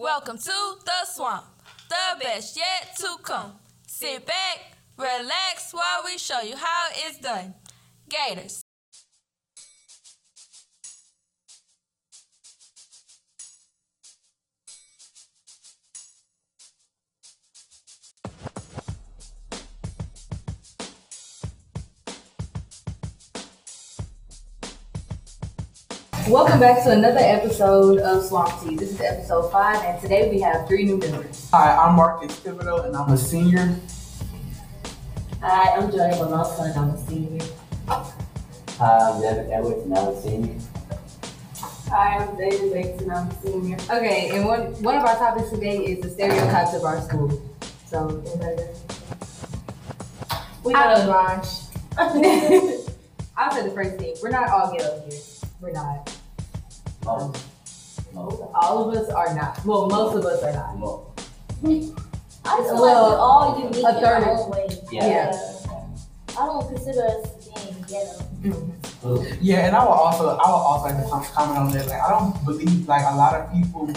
Welcome to the swamp, the best yet to come. Sit back, relax while we show you how it's done. Gators. Welcome back to another episode of Swamp Tea. This is episode five, and today we have three new members. Hi, I'm Marcus Thibodeau, and I'm a senior. Hi, I'm Joy Malosa and I'm a senior. Hi, I'm Devin Edwards and I'm a senior. Hi, I'm David Bates and I'm a senior. Okay, and one one of our topics today is the stereotypes of our school. So, We I got a branch. I'll say the first thing: we're not all ghetto here. We're not. Most. Most. All of us are not. Well, most of us are not. Most. I feel like we're all unique a in third. our own way. Yeah. I don't consider us being ghetto. Ooh. Yeah, and I will also, I will also like to comment on that. Like, I don't believe like a lot of people,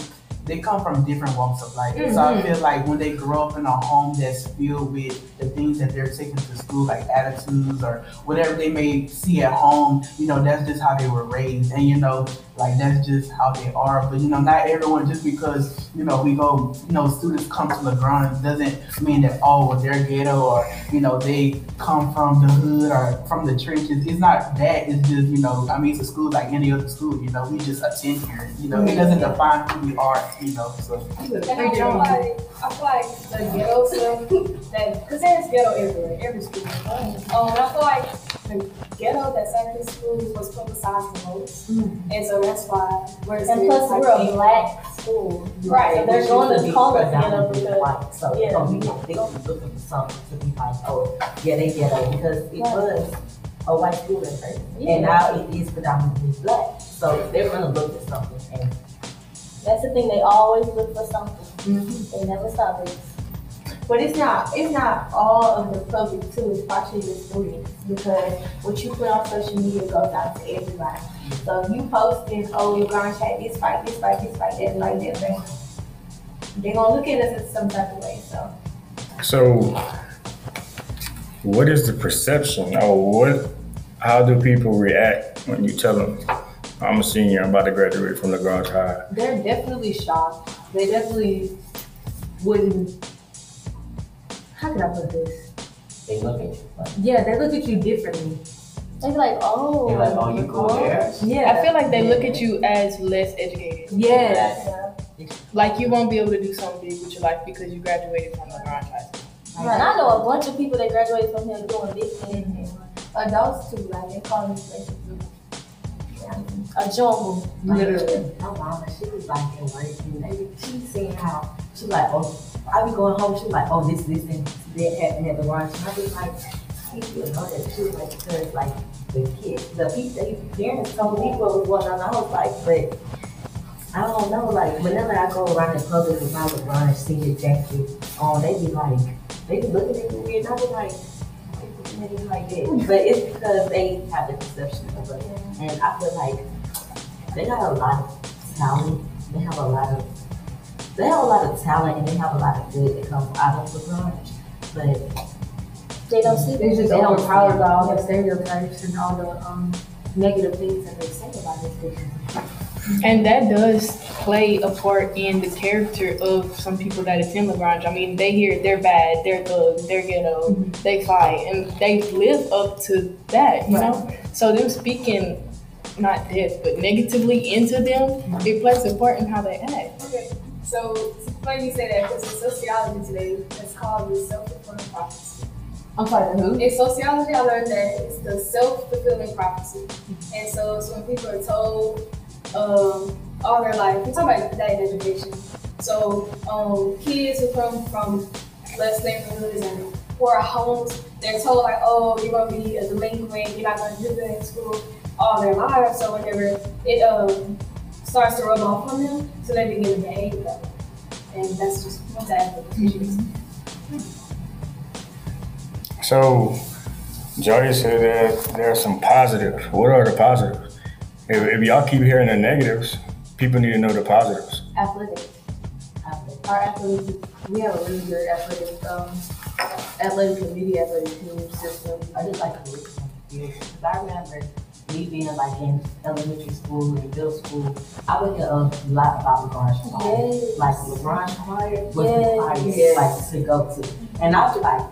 they come from different walks of life. So I Mhm. feel like when they grow up in a home that's filled with the things that they're taking to school, like attitudes or whatever they may see at home, you know, that's just how they were raised, and you know, like that's just how they are. But you know, not everyone just because you know we go, you know, students come to LaGrange doesn't mean that oh they're ghetto or you know they come from the hood or from the trenches. It's not that. It's just you know, I mean, it's a school like any other school. You know, we just attend here. You know, it doesn't define who we are. You know, so. I feel like I feel like the ghetto stuff that because there's ghetto everywhere, every school. Um, I feel like the ghetto that Saturday school was publicized the most, and so that's why. Whereas And plus, we're a black school. Right, So they're going to call us ghetto because, white, so yeah. so we they gonna be looking for something to be like, oh, yeah, they ghetto because it Right. was a white school at first, Yeah. and now it is predominantly black. So they're gonna look at something, and that's the thing, they always look for something. Mm-hmm. They never stop it. But it's not it's not all of the public too, it's partially the students because what you put on social media goes out to everybody. So if you posting, oh LaGrange had this fight, this fight, this fight, that fight, that fight, they're gonna look at us in some type of way. So So, what is the perception, or what? How do people react when you tell them, "I'm a senior, I'm about to graduate from LaGrange High"? They're definitely shocked. They definitely wouldn't. How can this? They look at you like, Yeah, they look at you differently. They be like, oh. they're like, oh, you go there? Yeah. I feel like they look at you as less educated. Yes. Yeah. Like you won't be able to do something big with your life because you graduated from LaGrange High School. And I know a bunch of people that graduated from here doing big things. Mm-hmm. adults too, like they call these places A jungle. Literally. My mama, she was like at work, and they, she saying how she like, oh, I be going home. She was like, oh, this, this, and that happened at the ranch. And I was like, people know that. She was like, because like the kids, the people, the parents told me what was going on. I was like, but I don't know. Like whenever I go around in public with my LaGrange senior jacket on, they be like, they be looking at me weird. And I was like. they looking at me Like that. But it's because they have the perception of it. And I feel like they got a lot of talent. They have a lot of they have a lot of talent and they have a lot of good that comes out of the branch. But They don't see They're just They don't overpowered by all the stereotypes and all the um, negative things that they say about this business. And that does play a part in the character of some people that attend LaGrange. I mean, they hear they're bad, they're thugs, they're ghetto, they fight, and they live up to that, you know? So them speaking, not this, but negatively into them, it plays a part in how they act. Okay, so it's funny you say that because in sociology today, it's called the self-fulfilling prophecy. I'm sorry, who? In sociology, I learned that it's the self-fulfilling prophecy. And so it's when people are told um, all their life, we talk about that in education. So um, kids who come from less neighborhoods and poor homes, they're told like, oh, you're gonna be a delinquent, you're not gonna do good in school all their lives. or whatever. it um, starts to rub off on them, so they begin to behave that way. And that's just one side of the issue. So, Jody said that there are some positives. What are the positives? If, if y'all keep hearing the negatives, people need to know the positives. athletics. athletic. Our athletes, we have a really good athletic, um, athletic committee, athletic team system. I just like to look at years. Cause me being like in elementary school and middle school, I would hear a lot about LaGrange Choir. Yes. Like LaGrange Choir was Yes. the choir Yes. like to go to. And I was like,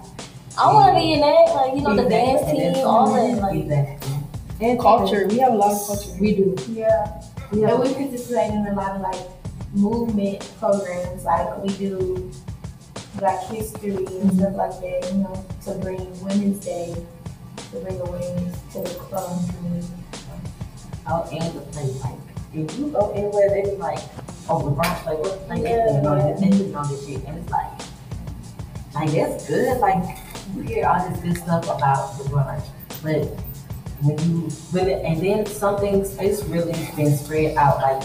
I want to be in that, like you know, the dance team, it's- all that. Like, Exactly. And Culture. We have a lot of culture. We do. Yeah. We have And we participate in a lot of like movement programs, like we do Black history and mm-hmm. stuff like that, you know, to bring Women's Day, bring awareness to the um, community. Oh, and the place, like, if you go anywhere, they be like, oh, LaGrange, like, what, like, Yeah, know yeah. this, they know this shit, and it's like, like, that's good, like, you hear all this good stuff about LaGrange, but when you, when it, and then some things, it's really been spread out, like,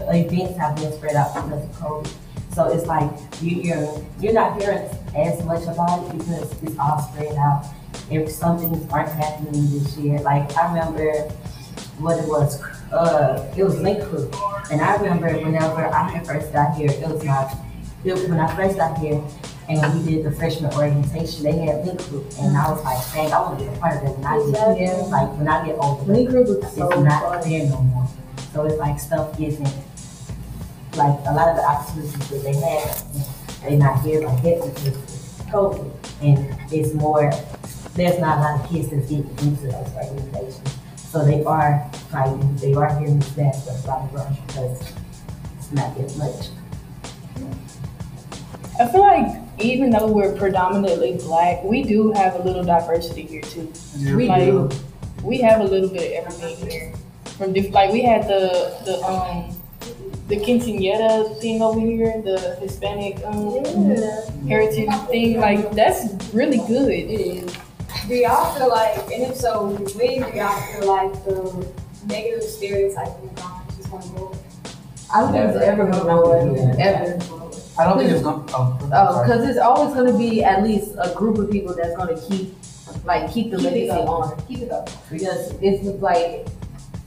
events have been spread out because of COVID, so it's like, you hear, you're not hearing as much about it because it's all spread out, if some things aren't happening this year, like, I remember what it was, uh, it was Link Crew. And I remember whenever I had first got here, it was my, it was when I first got here and we did the freshman orientation, they had Link Crew. And I was like, dang, I want to be a part of that when I get, Yeah. like, when I get older. Link Crew was It's so not fun. there no more. So it's like stuff isn't, like, a lot of the opportunities that they had, they're not here like that because COVID. And it's more, there's not a lot of kids that's getting into those organizations. So they are fighting, they are hearing this bad stuff about the brush because it's not that much. I feel like even though we're predominantly black, we do have a little diversity here too. Yeah, We like, do. We have a little bit of everything here. From diff- like we had the the um the quinceañera thing over here, the Hispanic um heritage thing. Like that's really good. It is. Do y'all feel like, and if so, when do y'all feel like the negative stereotype of McDonald's is just going to go? I don't think it's ever gonna go away, ever. I don't think it's gonna. Oh, Oh, because it's always gonna be at least a group of people that's gonna keep, like, keep the Keep legacy on. Keep it up. Because it's like,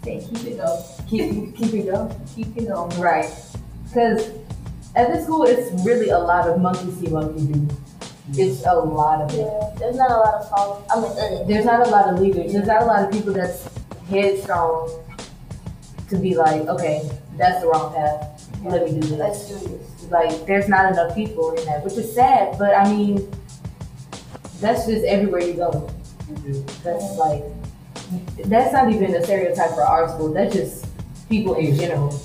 Say, keep it up. keep, keep it going. Keep it going. Right. Because at this school, it's really a lot of monkey see, monkey do. It's a lot of it. yeah, there's not a lot of followers. I mean, uh, There's not a lot of leaders. There's not a lot of people that's headstrong to be like, okay, that's the wrong path. Let me do this. Let's do this. Like, there's not enough people in that, which is sad. But I mean, that's just everywhere you go. That's like, that's not even a stereotype for our school. That's just people in general.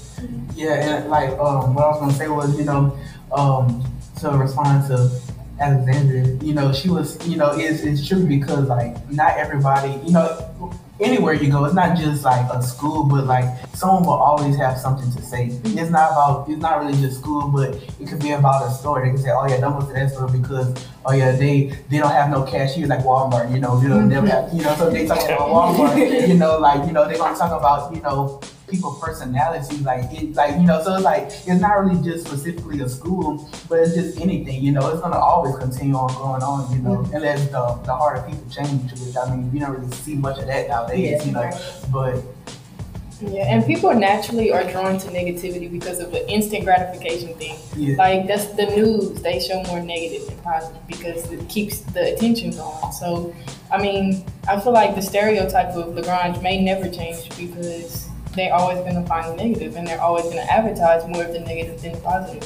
Yeah, and like um, what I was gonna say was, you know, um, to respond to Alexandria, you know, she was, you know, it's it's true because like not everybody, you know, anywhere you go, it's not just like a school, but like someone will always have something to say. It's not about, it's not really just school, but it could be about a store. They can say, oh yeah, don't go to that store because, oh yeah, they they don't have no cashiers like Walmart, you know, they don't never have, you know, so they talk about Walmart, you know, like you know, they're gonna talk about, you know people personalities like it like you know so it's like it's not really just specifically a school but it's just anything you know it's gonna always continue on going on you know mm-hmm. unless the the heart of people change which i mean we don't really see much of that nowadays you know but Yeah, and people naturally are drawn to negativity because of the instant gratification thing. yeah Like that's the news. They show more negative than positive because it keeps the attention going. So, I mean, I feel like the stereotype of Lagrange may never change because they're always going to find the negative and they're always going to advertise more of the negative than the positive.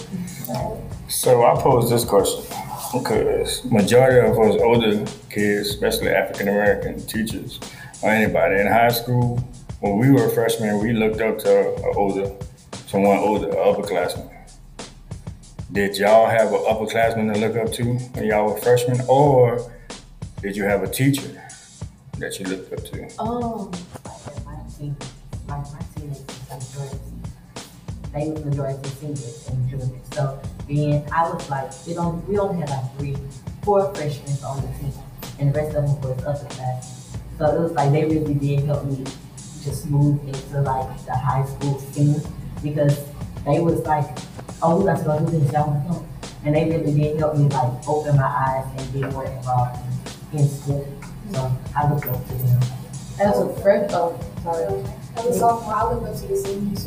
So I pose this question because majority of us older kids, especially African American teachers or anybody in high school, when we were freshmen, we looked up to a older, someone older, a upperclassman. Did y'all have an upperclassman to look up to when y'all were freshmen, or did you have a teacher that you looked up to? Um, they was majority seniors and juniors. So then I was like, we don't, we only had like three, four freshmen on the team, and the rest of them was upper class. So it was like they really did help me just move into like the high school scene because they was like, oh, we got to go do this, y'all want to come? And they really did help me like open my eyes and get more involved in school. So I look up to them. As a friend, oh, sorry. As a sophomore, I look up to the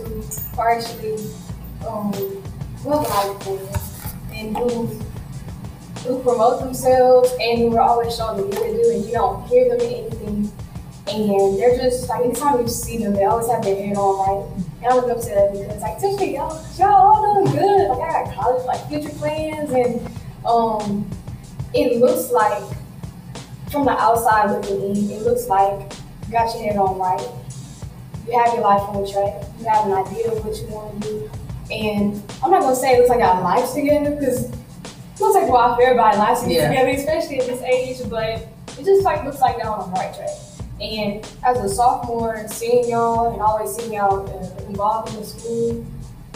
who are actually um, life things and who who promote themselves and who are always showing the good to do and you don't hear them in anything. And they're just like anytime you see them, they always have their head on right. And I look up to them because like especially y'all, y'all all doing good. Like I got college like future plans and um it looks like from the outside looking in, it looks like you got your head on right. You have your life on track. You have an idea of what you want to do. And I'm not gonna say it looks like our lives together because it looks like well, everybody lives Yeah. together, especially at this age. But it just like looks like they're on the right track. And as a sophomore and seeing y'all and always seeing y'all uh, involved in the school,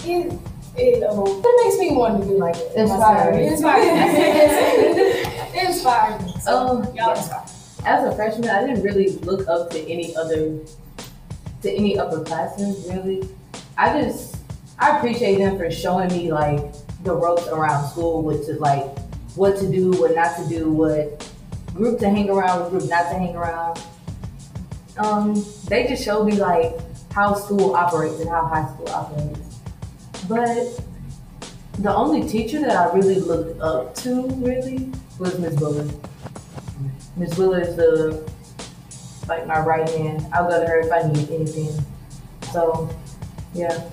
it it um it makes me want to do like it. Inspiring. It inspires me. It inspires me. So Um, y'all yeah. inspire. As a freshman, I didn't really look up to any other, to any upperclassmen, really. I just, I appreciate them for showing me like the ropes around school, what to like, what to do, what not to do, what group to hang around, what group not to hang around. Um, they just showed me like how school operates and how high school operates. But the only teacher that I really looked up to really was Miss Buller. Miss Wheeler is the like my right hand. I'll go to her if I need anything. So, yeah.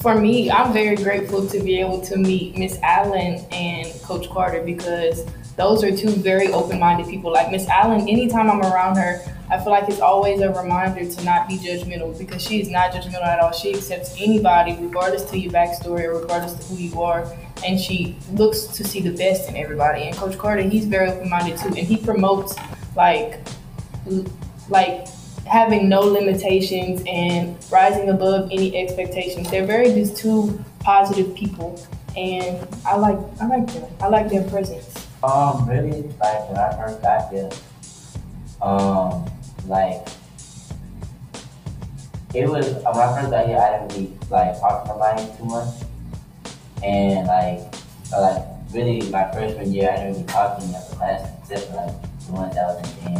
For me, I'm very grateful to be able to meet Miss Allen and Coach Carter because those are two very open-minded people. Like Miss Allen, anytime I'm around her, I feel like it's always a reminder to not be judgmental because she is not judgmental at all. She accepts anybody, regardless to your backstory or regardless to who you are, and she looks to see the best in everybody. And Coach Carter, he's very open-minded too, and he promotes like, like having no limitations and rising above any expectations. They're very just two positive people, and I like I like them. I like their presence. Um, really, like when I first got there, um, like it was when I first got here, I didn't really like talk to nobody too much, and like, uh, like really my freshman year, I didn't really talk to any of the class except for like the ones that was in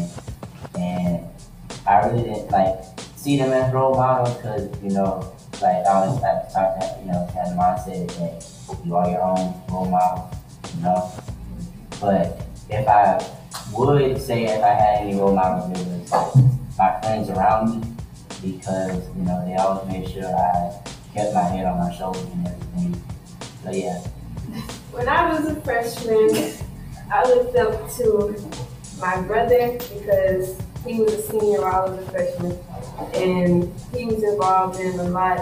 band, and I really didn't like see them as role models because you know, like I always have to talk to you know, have the mindset that you are your own role model, you know. But if I would say if I had any role models, it was like my friends around me because, you know, they always made sure I kept my head on my shoulders and everything. So yeah. When I was a freshman, I looked up to my brother because he was a senior while I was a freshman. And he was involved in a lot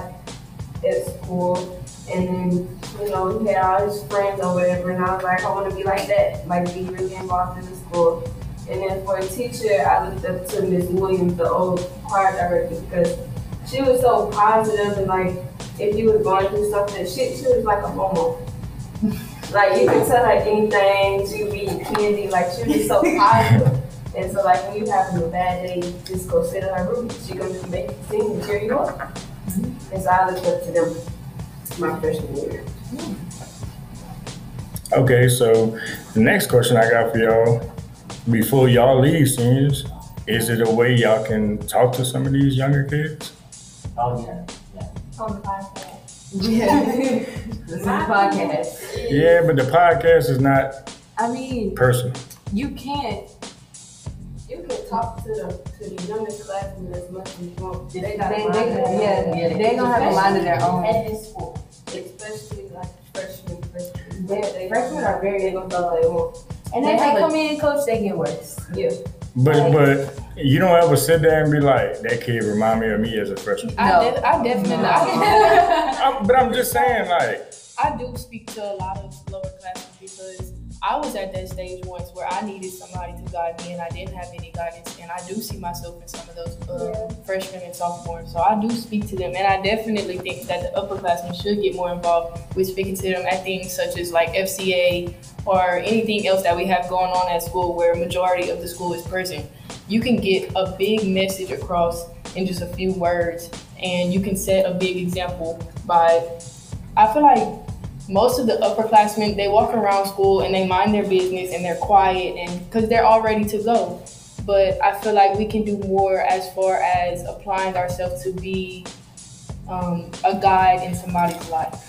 at school. And then, you know, he had all his friends or whatever. And I was like, I want to be like that, like be really involved in the school. And then for a teacher, I looked up to Miss Williams, the old choir director, because she was so positive and like, if you were going through something, she, she was like a momo. Like you can tell her anything, she be candy, like she was so positive. And so like when you having a bad day, you just go sit in her room, she gonna just make you sing and cheer you up. Mm-hmm. And so I looked up to them my freshman year. Okay, so the next question I got for y'all, before y'all leave seniors, is it a way y'all can talk to some of these younger kids? Oh yeah, yeah. On the podcast. Yeah. this is a podcast. Yeah, but the podcast is not I mean, personal. you can't. You can talk to the to the youngest classmen as much as you want. They They, got they, a mind of their own. yeah, they don't have a mind of their own. At this school, especially like freshmen, freshmen. They- Freshmen are very they gonna throw they want. And They if have they a- come in, coach, they get worse. Yeah. But but you don't ever sit there and be like, that kid remind me of me as a freshman. I, No. I definitely. I, I'm, but I'm just saying, like, I do speak to a lot of lower classes because I was at that stage once where I needed somebody to guide me and I didn't have any guidance. And I do see myself in some of those uh, freshmen and sophomores. So I do speak to them. And I definitely think that the upperclassmen should get more involved with speaking to them at things such as like FCA or anything else that we have going on at school where a majority of the school is present. You can get a big message across in just a few words and you can set a big example by I feel like most of the upperclassmen they walk around school and they mind their business and they're quiet and because they're all ready to go. But I feel like we can do more as far as applying ourselves to be um, a guide in somebody's life.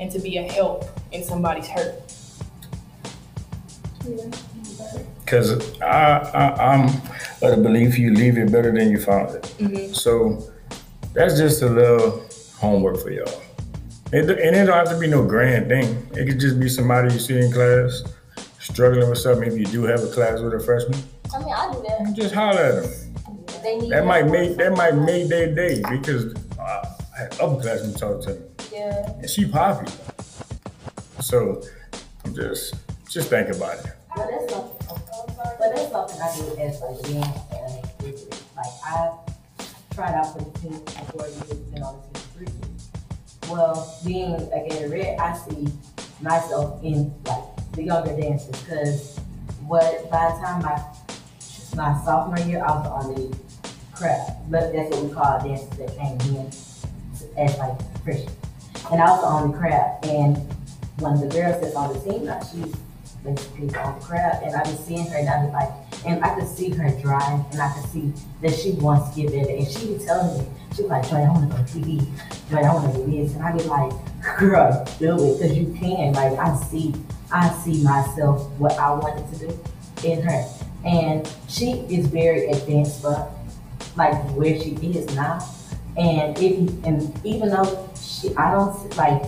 and to be a help in somebody's hurt. Cause I, I I'm of the belief you leave it better than you found it. Mhm. So that's just a little homework for y'all. It, and it don't have to be no grand thing. It could just be somebody you see in class struggling with something. If you do have a class with a freshman, I mean, I do that. just holler at them. That might make that might make their day because uh, I had upperclassmen talk to me, Yeah. and she poppy. So I'm just just think about it. But that's something, but that's something I do as like being an. Like I tried out for the team for four years, been on the team for three years. Well, being a Gatorade, I see myself in like the younger dancers because what by the time my my sophomore year, I was on the crap, but that's what we call dancers that came in as like freshmen. And I was on the crap, and one of the girls that's on the team now, she's basically on the crowd, and I was seeing her, and I was like, and I could see her drive, and I could see that she wants to get better, and she was telling me, she was like, Joy, I want to go TV, Joy, I want to this, and I was like, girl, do it, because you can, like, I see, I see myself, what I wanted to do in her, and she is very advanced, but like where she is now, and if, and even though she, I don't, like,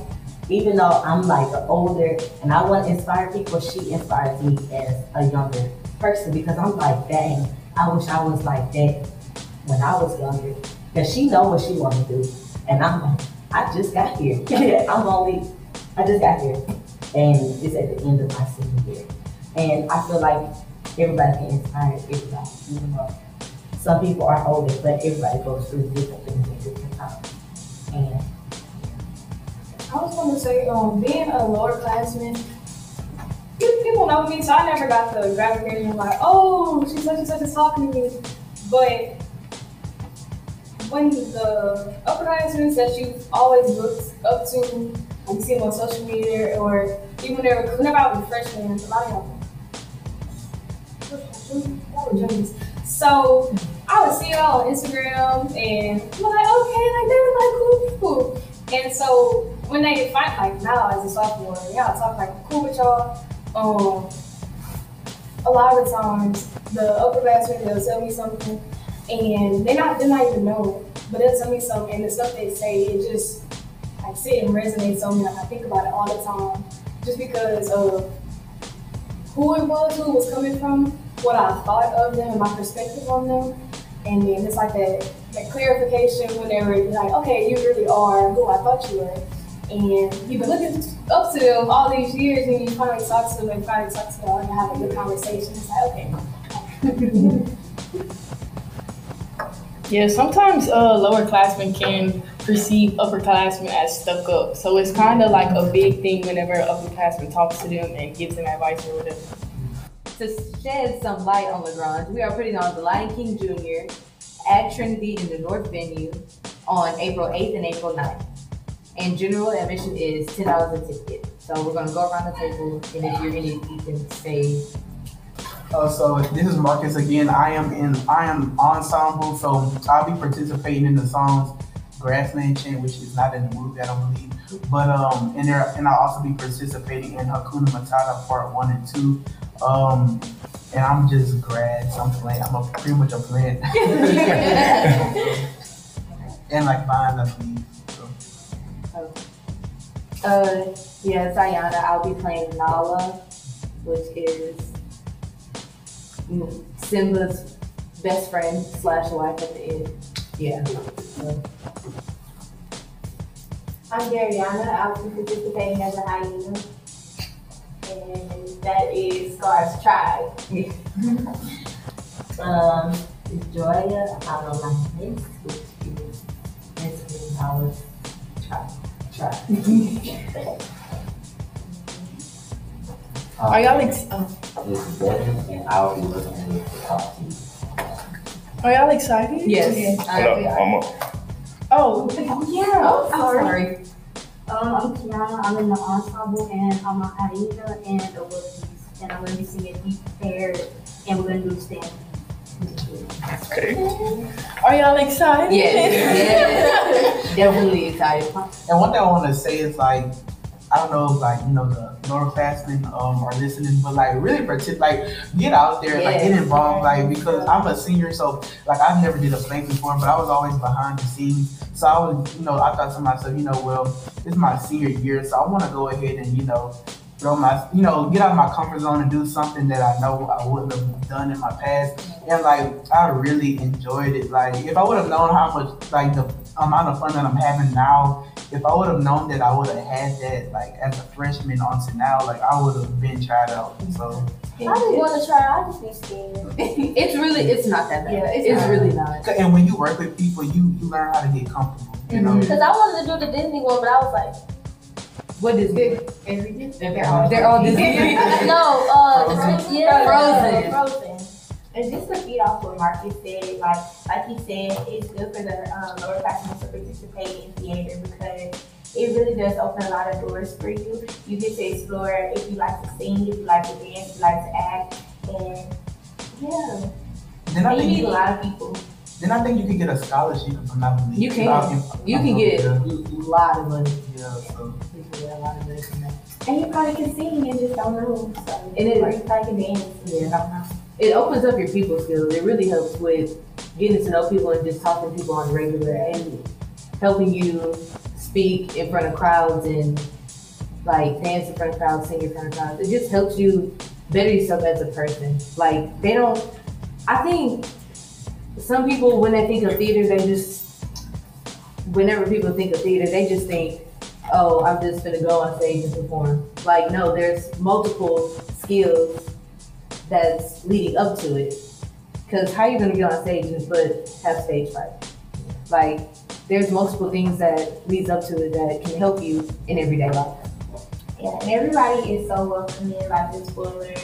even though I'm like older and I want to inspire people, she inspires me as a younger person because I'm like, dang, I wish I was like that when I was younger. Cause she know what she want to do, and I'm like, I just got here. I'm only, I just got here, and it's at the end of my senior year, and I feel like everybody can inspire everybody. Even though some people are older, but everybody goes through different things at different times, and I was gonna say, um, being a lower classman, people know me, so I never got the gravitating like, oh, she's such and such is talking to me. But when the upperclassmen that you've always looked up to, you see them on social media, or even whenever, whenever I was a freshman, a lot of were. So I would see y'all on Instagram, and I'm like, okay, like they were like cool people. And so when they find like now as a sophomore, yeah, I talk like cool with y'all. Um, a lot of the times the upperclassmen they'll tell me something, and they not they're not even know, but they'll tell me something, and the stuff they say it just like sit and resonates on me. Like I think about it all the time, just because of who it was, who it was coming from, what I thought of them, and my perspective on them. And then it's like that, that clarification whenever you're like, okay, you really are who I thought you were. And you've been looking up to them all these years and you finally talk to them and finally talk to them and have a good conversation. It's like, okay. Yeah, sometimes uh, lower classmen can perceive upperclassmen as stuck up. So it's kind of like a big thing whenever upperclassmen talks to them and gives them advice or whatever. To shed some light on Lagrange, we are putting on The Lion King Jr. at Trinity in the North venue on April 8th and April 9th. And general admission is $10 a ticket. So we're going to go around the table, and if you're in it, you can say Uh, so this is Marcus again. I am in I am ensemble, so I'll be participating in the songs Grassland Chant, which is not in the movie, I don't believe. But um and there and I'll also be participating in Hakuna Matata part one and two. Um and I'm just grad, so I'm playing I'm a pretty much a plant. and like vines, I believe. So. Uh, yeah, Sayana, I'll be playing Nala, which is mm, Simba's best friend slash wife at the end. Yeah. So, I'm Dariana. I'll be participating as a hyena. And that is Scar's tribe. Um, Joya, I'm on my list, which is basically our try, try. Are y'all ex- oh. This is and I'll be looking to talk to you. are y'all excited? yes. Hold up, I'm up. Oh, Yeah, Oh, I'm sorry. sorry. Um, I'm Kiana. I'm in the ensemble, and I'm a hyena and a wildebeest. And I'm gonna be singing Deep Air, and we're gonna do stand. Okay. are y'all excited? Yes, yes. Definitely excited. And one thing I want to say is like, I don't know if like you know the lowerclassmen um are listening, but like really partic- like get out there, like get involved, like because I'm a senior, so like I've never did a play before, but I was always behind the scenes. So I was, you know, I thought to myself, you know, well, it's my senior year, so I want to go ahead and you know throw my, you know, get out of my comfort zone and do something that I know I wouldn't have done in my past. And like, I really enjoyed it. Like, if I would have known how much, like, the amount of fun that I'm having now, if I would have known that I would have had that, like, as a freshman onto now, like, I would have been tried out. So, I just want to try. I just be scared. it's really, it's not that bad. Yeah, it's it's not. really not. and when you work with people, you you learn how to get comfortable. You know, Because I wanted to do the Disney one, but I was like, What is it? Everything. They're all, they're all Disney. no, uh, Frozen. yeah, Frozen. Frozen. And just to feed off what Marcus said, like like he said, it's good for the um, lower classmen to participate in theater because it really does open a lot of doors for you. You get to explore if you like to sing, if you like to dance, if you like to act, and yeah. then I And you think meet a lot of people. then I think you can get a scholarship if I'm not mistaken. You can. Without- You can get a lot of money. yeah, so. You can get a lot of money from that. And you probably can sing and just don't know. So, And it- or you probably can dance and just don't know. It opens up your people skills. It really helps with getting to know people and just talking to people on the regular and helping you speak in front of crowds and like dance in front of crowds, sing in front of crowds. It just helps you better yourself as a person. Like they don't. I think some people when they think of theater, they just whenever people think of theater, they just think, oh, I'm just gonna go on stage and perform. Like no, there's multiple skills that's leading up to it. Because how are you gonna get on stage and but have stage fright? Like there's multiple things that leads up to it that can help you in everyday life. Yeah, and everybody is so welcoming, like Miss Fuller,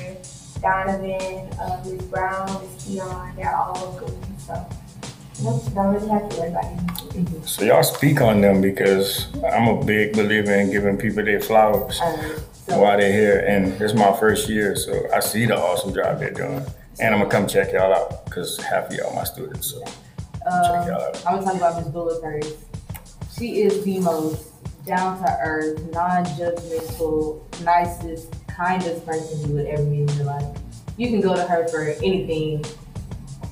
Donovan, uh, Miss Brown, Miss Keon, they're all welcoming. So, nope, don't really have to worry about anything. So y'all speak on them because I'm a big believer in giving people their flowers Um, so while they're here, and this is my first year, so I see the awesome job they're doing, and I'm gonna come check y'all out because half of y'all my students, so check um, y'all out. I'm talking about Miss Buller first. She is the most down to earth, non-judgmental, nicest, kindest person you would ever meet in your life. You can go to her for anything,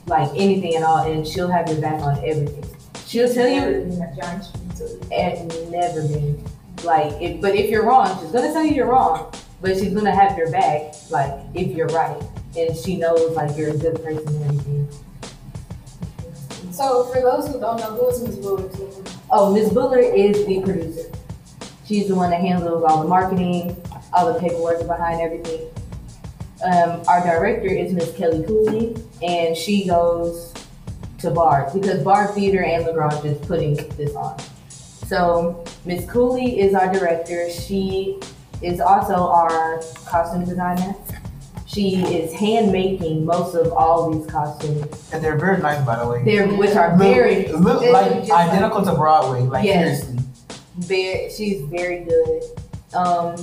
like anything at all, and she'll have your back on everything. She'll tell you You know, John Street too. and never been like if but if you're wrong she's gonna tell you you're wrong but she's gonna have your back like if you're right and she knows like you're a good person and everything. So for those who don't know, who is Ms. Buller? Oh miss buller is the producer. She's the one that handles all the marketing all the paperwork behind everything. Um, our director is miss kelly cooley and she goes to bar because bar theater and lagrange is putting this on. So Miss Cooley is our director. She is also our costume designer. She is hand making most of all these costumes. And they're very nice, by the way. They're which are Look- very look like just like- identical to Broadway. Like Yes. seriously. very she's very good. Um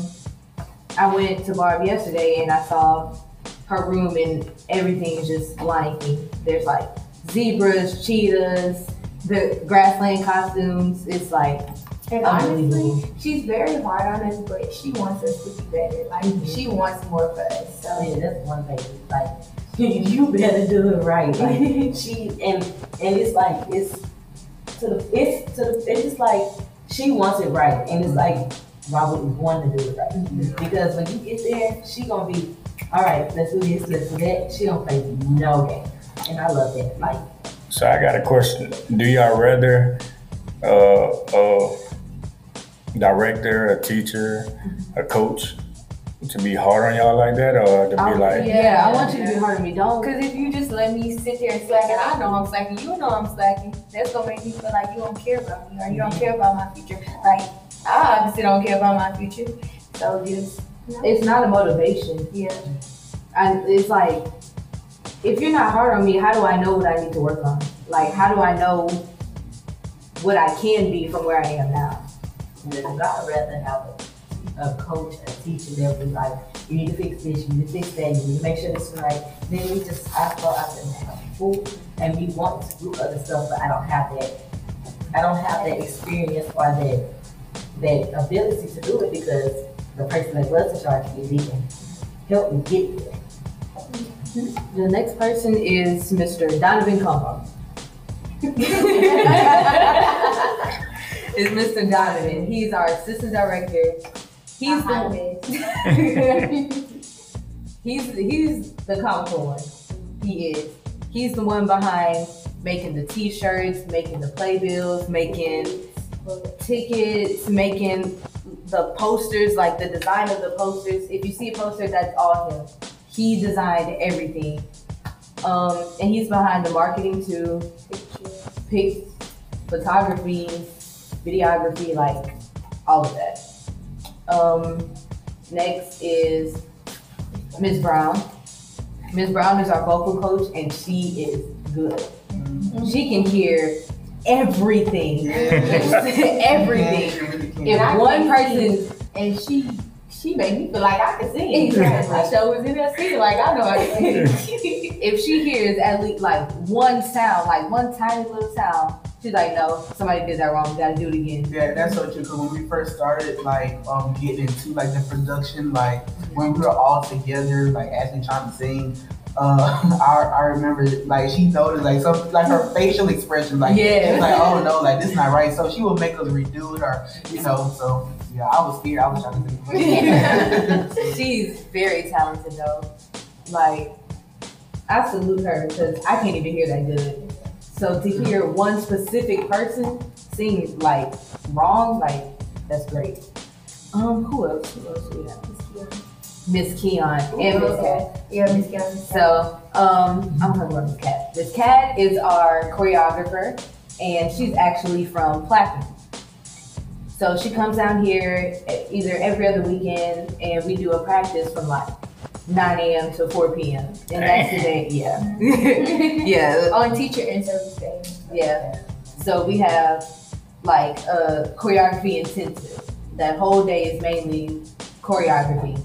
I went to Barb yesterday and I saw her room and everything is just blanking. There's like zebras, cheetahs, the grassland costumes. It's like And honestly, she's very hard on us, but she wants us to be better. Like, mm-hmm. she wants more for us. So, oh, Yeah, that's one thing. Like you better do it right. Like she and and it's like it's to the it's to the it's just like she wants it right, and it's like why would we want to do it right? Mm-hmm. Because when you get there, she gonna be all right. Let's do this. Let's do that. She don't play no game, and I love that. Like So I got a question. Do y'all rather uh, a director, a teacher, a coach to be hard on y'all like that, or to be I- like, yeah, I want you to be hard on me. Don't Because if you just let me sit there and slack, and I know I'm slacking, you know I'm slacking, that's gonna make me feel like you don't care about me or you don't care about my future. Like, I obviously don't care about my future. So just, it's not a motivation. yeah. And it's like, if you're not hard on me, how do I know what I need to work on? Like, how do I know what I can be from where I am now? Because I'd rather have a, a coach, a teacher that was like, you need to fix this, you need to fix that, you need to make sure this is right. Then we just, I felt I didn't have full, and we want to do other stuff, but I don't have that, I don't have that experience or that that ability to do it because the person that was in charge is even help me get there. The next person is Mr. Donovan Como. is Mr. Donovan. He's our assistant director. He's the he's he's the comical one. He is. He's the one behind making the t-shirts, making the playbills, making tickets, making the posters, like the design of the posters. If you see a poster, that's all him. He designed everything. Um, and he's behind the marketing too. Pic, photography, videography, like all of that. Um, next is Ms. Brown. Ms. Brown is our vocal coach and she is good. She can hear everything. everything. If one person and she she made me feel like I could sing. Exactly. My show was in there singing like I know I can sing. if she hears at least like one sound, like one tiny little sound, she's like, no, somebody did that wrong. We gotta do it again. Yeah, that's so true. Cause when we first started, like, um, getting into like the production, like when we were all together, like actually trying to sing, uh, I, I remember like she noticed like some like her facial expression, like Yeah. she was like, oh no, like this is not right. So she would make us redo it, or you know. So yeah, I was scared. I was trying to sing. She's very talented though. Like, I salute her because I can't even hear that good. So to hear one specific person sing like wrong, like that's great. Um, who else? Who else do we have? Miss Keon and Miss Cat. Yeah, Miss Kelly. So, um, I'm talking about Miss Cat. Miss Cat is our choreographer, and she's actually from Platinum. So she comes down here either every other weekend, and we do a practice from like 9 a.m. to 4 p.m. And that's the day, yeah, yeah, On teacher and service day. yeah. So we have like a choreography intensive. That whole day is mainly choreography.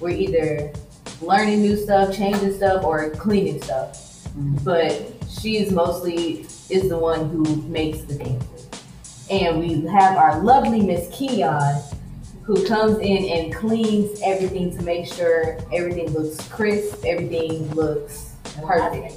We're either learning new stuff, changing stuff, or cleaning stuff. Mm-hmm. But she is mostly is the one who makes the dances. And we have our lovely Miss Keon who comes in and cleans everything to make sure everything looks crisp, everything looks perfect.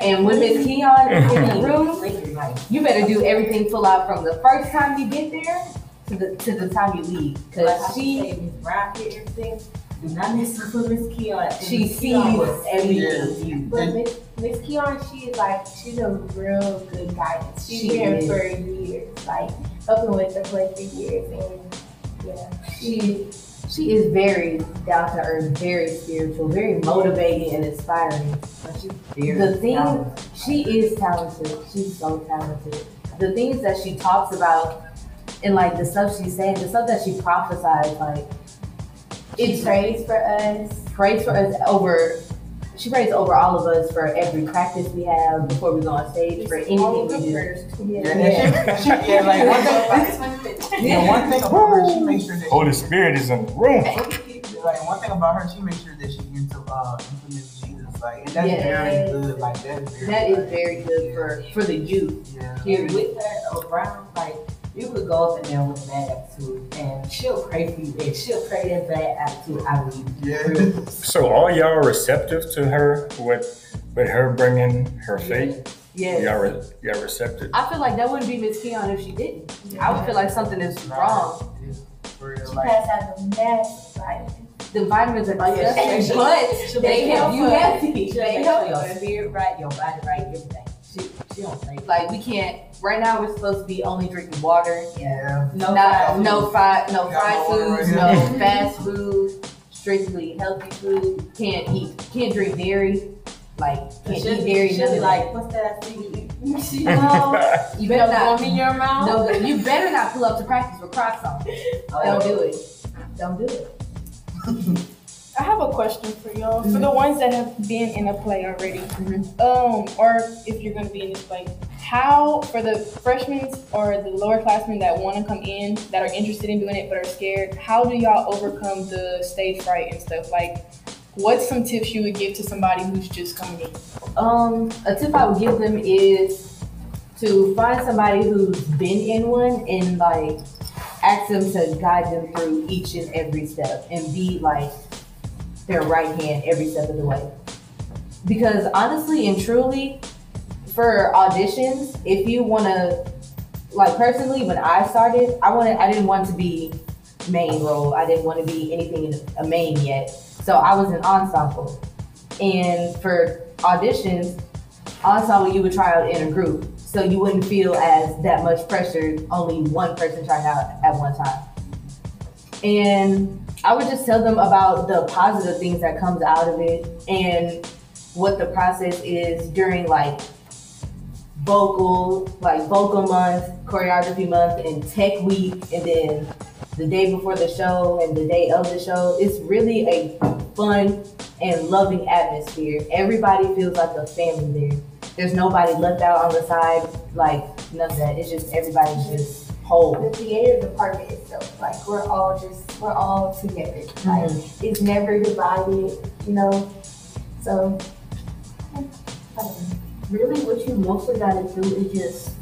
And when Miss Keon is in the room, you better do everything full out from the first time you get there to the to the time you leave. Cause she Miss Brown did everything. Do not miss her for Miss Keon. she Miss sees Keon everything you But Miss Miss Keon, she is like she's a real good guidance. She's She been here for years, like helping with the play for years, and yeah, she she is very down to earth, very spiritual, very motivating and inspiring. The thing talented. she is talented. She's so talented. The things that she talks about and like the stuff she's saying, the stuff that she prophesies, like it's prays for us. prays for us over she prays over all of us for every practice we have before we go on stage, for anything we do. Yeah, and she, she, yeah, like one thing, yeah, one thing about her, she makes sure that Holy Spirit is in the room. like one thing about her, she makes sure that she into uh implements Jesus, like, and that's Yeah. very good. Like that's very. That good. is very good for for the youth. Yeah. And Period. with her around, like you could go up in there with a bad attitude, and she'll pray for you, and she'll pray that bad attitude out of you. Yeah. So all y'all receptive to her with with her bringing her faith. Yes. Y'all re, y'all receptive. I feel like that wouldn't be Miss Keon if she didn't. I would feel like something is wrong. For real, She like, passed out the mass vitamins. The vitamins are yeah, disgusting, but they help you you happy. healthy. She'll They make help sure your us. spirit right, your body right, everything. She, she don't think. Like we can't. Right now, we're supposed to be only drinking water. yeah. No, Not, no. no fried, no Got fried no water foods, right no here. fast food, strictly healthy food. Can't eat, can't drink dairy. Like can't She'll, eat dairy. she'll none be of like, what's that I see you eat? that. no, you better not. in your mouth? No, you better not pull up to practice with Crocs on. Oh, Don't do it. Don't do it. I have a question for y'all. For the ones that have been in a play already, Mhm. um, or if you're gonna be in this play, how for the freshmen or the lower classmen that want to come in that are interested in doing it but are scared, how do y'all overcome the stage fright and stuff? Like, what's some tips you would give to somebody who's just coming in? Um, a tip I would give them is to find somebody who's been in one and like ask them to guide them through each and every step and be like their right hand every step of the way. Because honestly and truly, for auditions, if you want to, like personally, when I started, I wanted, I didn't want to be main role. I didn't want to be anything in a main yet. So I was an ensemble. And for auditions, ensemble you would try out in a group. So you wouldn't feel as that much pressure, only one person trying out at one time. And I would just tell them about the positive things that comes out of it and what the process is during like vocal, like vocal month, choreography month, and tech week, and then the day before the show and the day of the show. It's really a fun and loving atmosphere. Everybody feels like a family there. There's nobody left out on the side, like none of that. It's just everybody's just whole. The theater department itself, like we're all just we're all together. Mm-hmm. Like it's never divided, you know. So I don't know. Really, what you mostly gotta do is just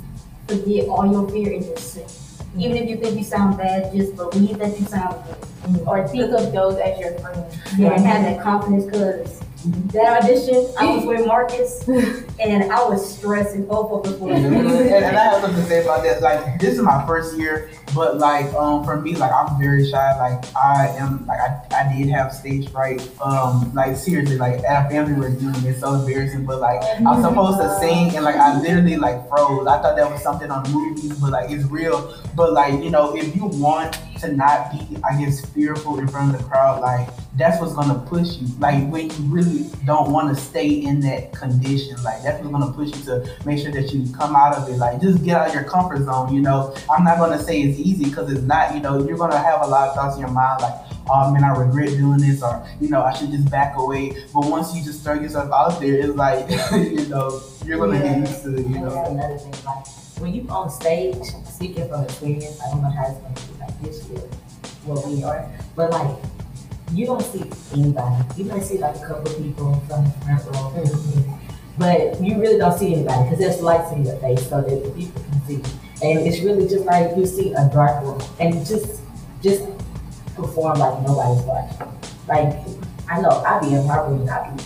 forget all your fear and just sing. Mm-hmm. Even if you think you sound bad, just believe that you sound good. Mm-hmm. or think of those as your friends. Yeah, and have that confidence because that audition, I was with Marcus and I was stressing both of us. and, and I have something to say about that. Like, this is my first year, but like, um, for me, like, I'm very shy. Like, I am, like, I, I did have stage fright. Um, like, seriously, like, our family were doing it. It's so embarrassing. But like, I was supposed to sing, and like, I literally like froze. I thought that was something on movies, but like, it's real. But like, you know, if you want to not be, I guess, fearful in front of the crowd, like, that's what's gonna push you. Like, when you really don't want to stay in that condition, like, that's what's gonna push you to make sure that you come out of it. Like, just get out of your comfort zone. You know, I'm not gonna say it's easy because it's not. You know, you're gonna have a lot of thoughts in your mind, like, oh man, I regret doing this, or you know, I should just back away. But once you just throw yourself out there, it's like, you know, you're gonna get used to it. You know. another thing, like when you're on stage, speaking from experience, I don't know how it's gonna be this year, where we are, but like you don't see anybody. You might see like a couple people from the front row, but you really don't see anybody because there's lights in your face so that the people can see. And it's really just like you see a dark room and just just perform like nobody's watching. Like I know I be in my room I be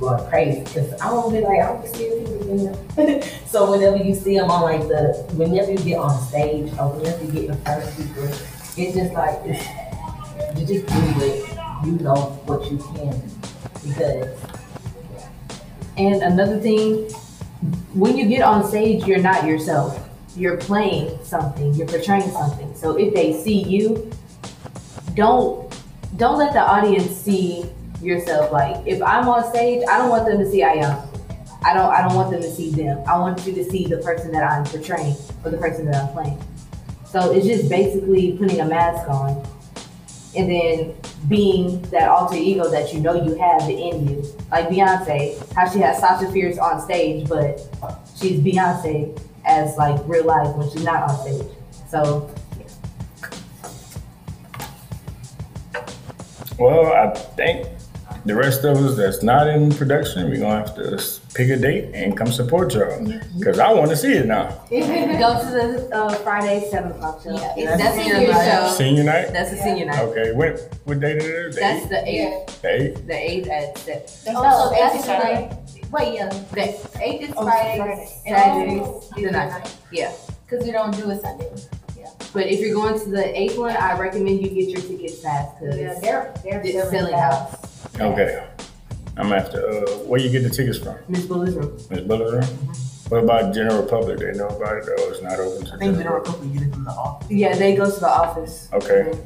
going crazy because I don't be like I don't see in there. so whenever you see them on like the whenever you get on stage or whenever you get in of people, it's just like it's, you just do what you know what you can because And another thing, when you get on stage, you're not yourself. You're playing something. You're portraying something. So if they see you, don't don't let the audience see yourself. Like if I'm on stage, I don't want them to see I am. I don't I don't want them to see them. I want you to see the person that I'm portraying or the person that I'm playing. So it's just basically putting a mask on and then being that alter ego that you know you have in you. Like Beyonce, how she has Sasha Fierce on stage, but she's Beyonce as like real life when she's not on stage. So Well, I think the rest of us that's not in production, we're gonna have to pick a date and come support y'all. Cause I want to see it now. go to the uh, Friday seven o'clock show. Yeah, It's it's that's a senior senior show. Senior night. That's a senior night. Okay. When what date it is? The That's eighth? the eighth. The eighth. The eighth at seven. Oh, that's that's Saturday. right. Wait, yeah. The eighth is Oh, Friday. Friday. Saturday Oh, is the ninth. Yeah. Because we don't do it Sunday. Yeah. But if you're going to the eighth one, I recommend you get your tickets fast because Yeah, they're, they're it's selling selling out. Out. Okay. I'm after. Uh, where you get the tickets from? Miss Buller's room. Miss Butler. What about general public? They know about it, or it's not open to I think general general public? public get it from the office. Yeah, they go to the office. Okay.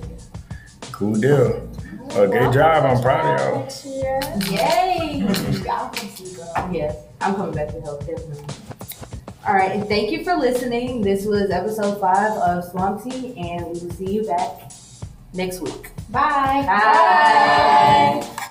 Cool deal. Well, good job. I'm proud of y'all. Next year. Yay! Y'all can see girl. Yes, I'm coming back to help definitely. All right, and thank you for listening. This was episode five of Swamp Tea, and we will see you back next week. Bye. Bye.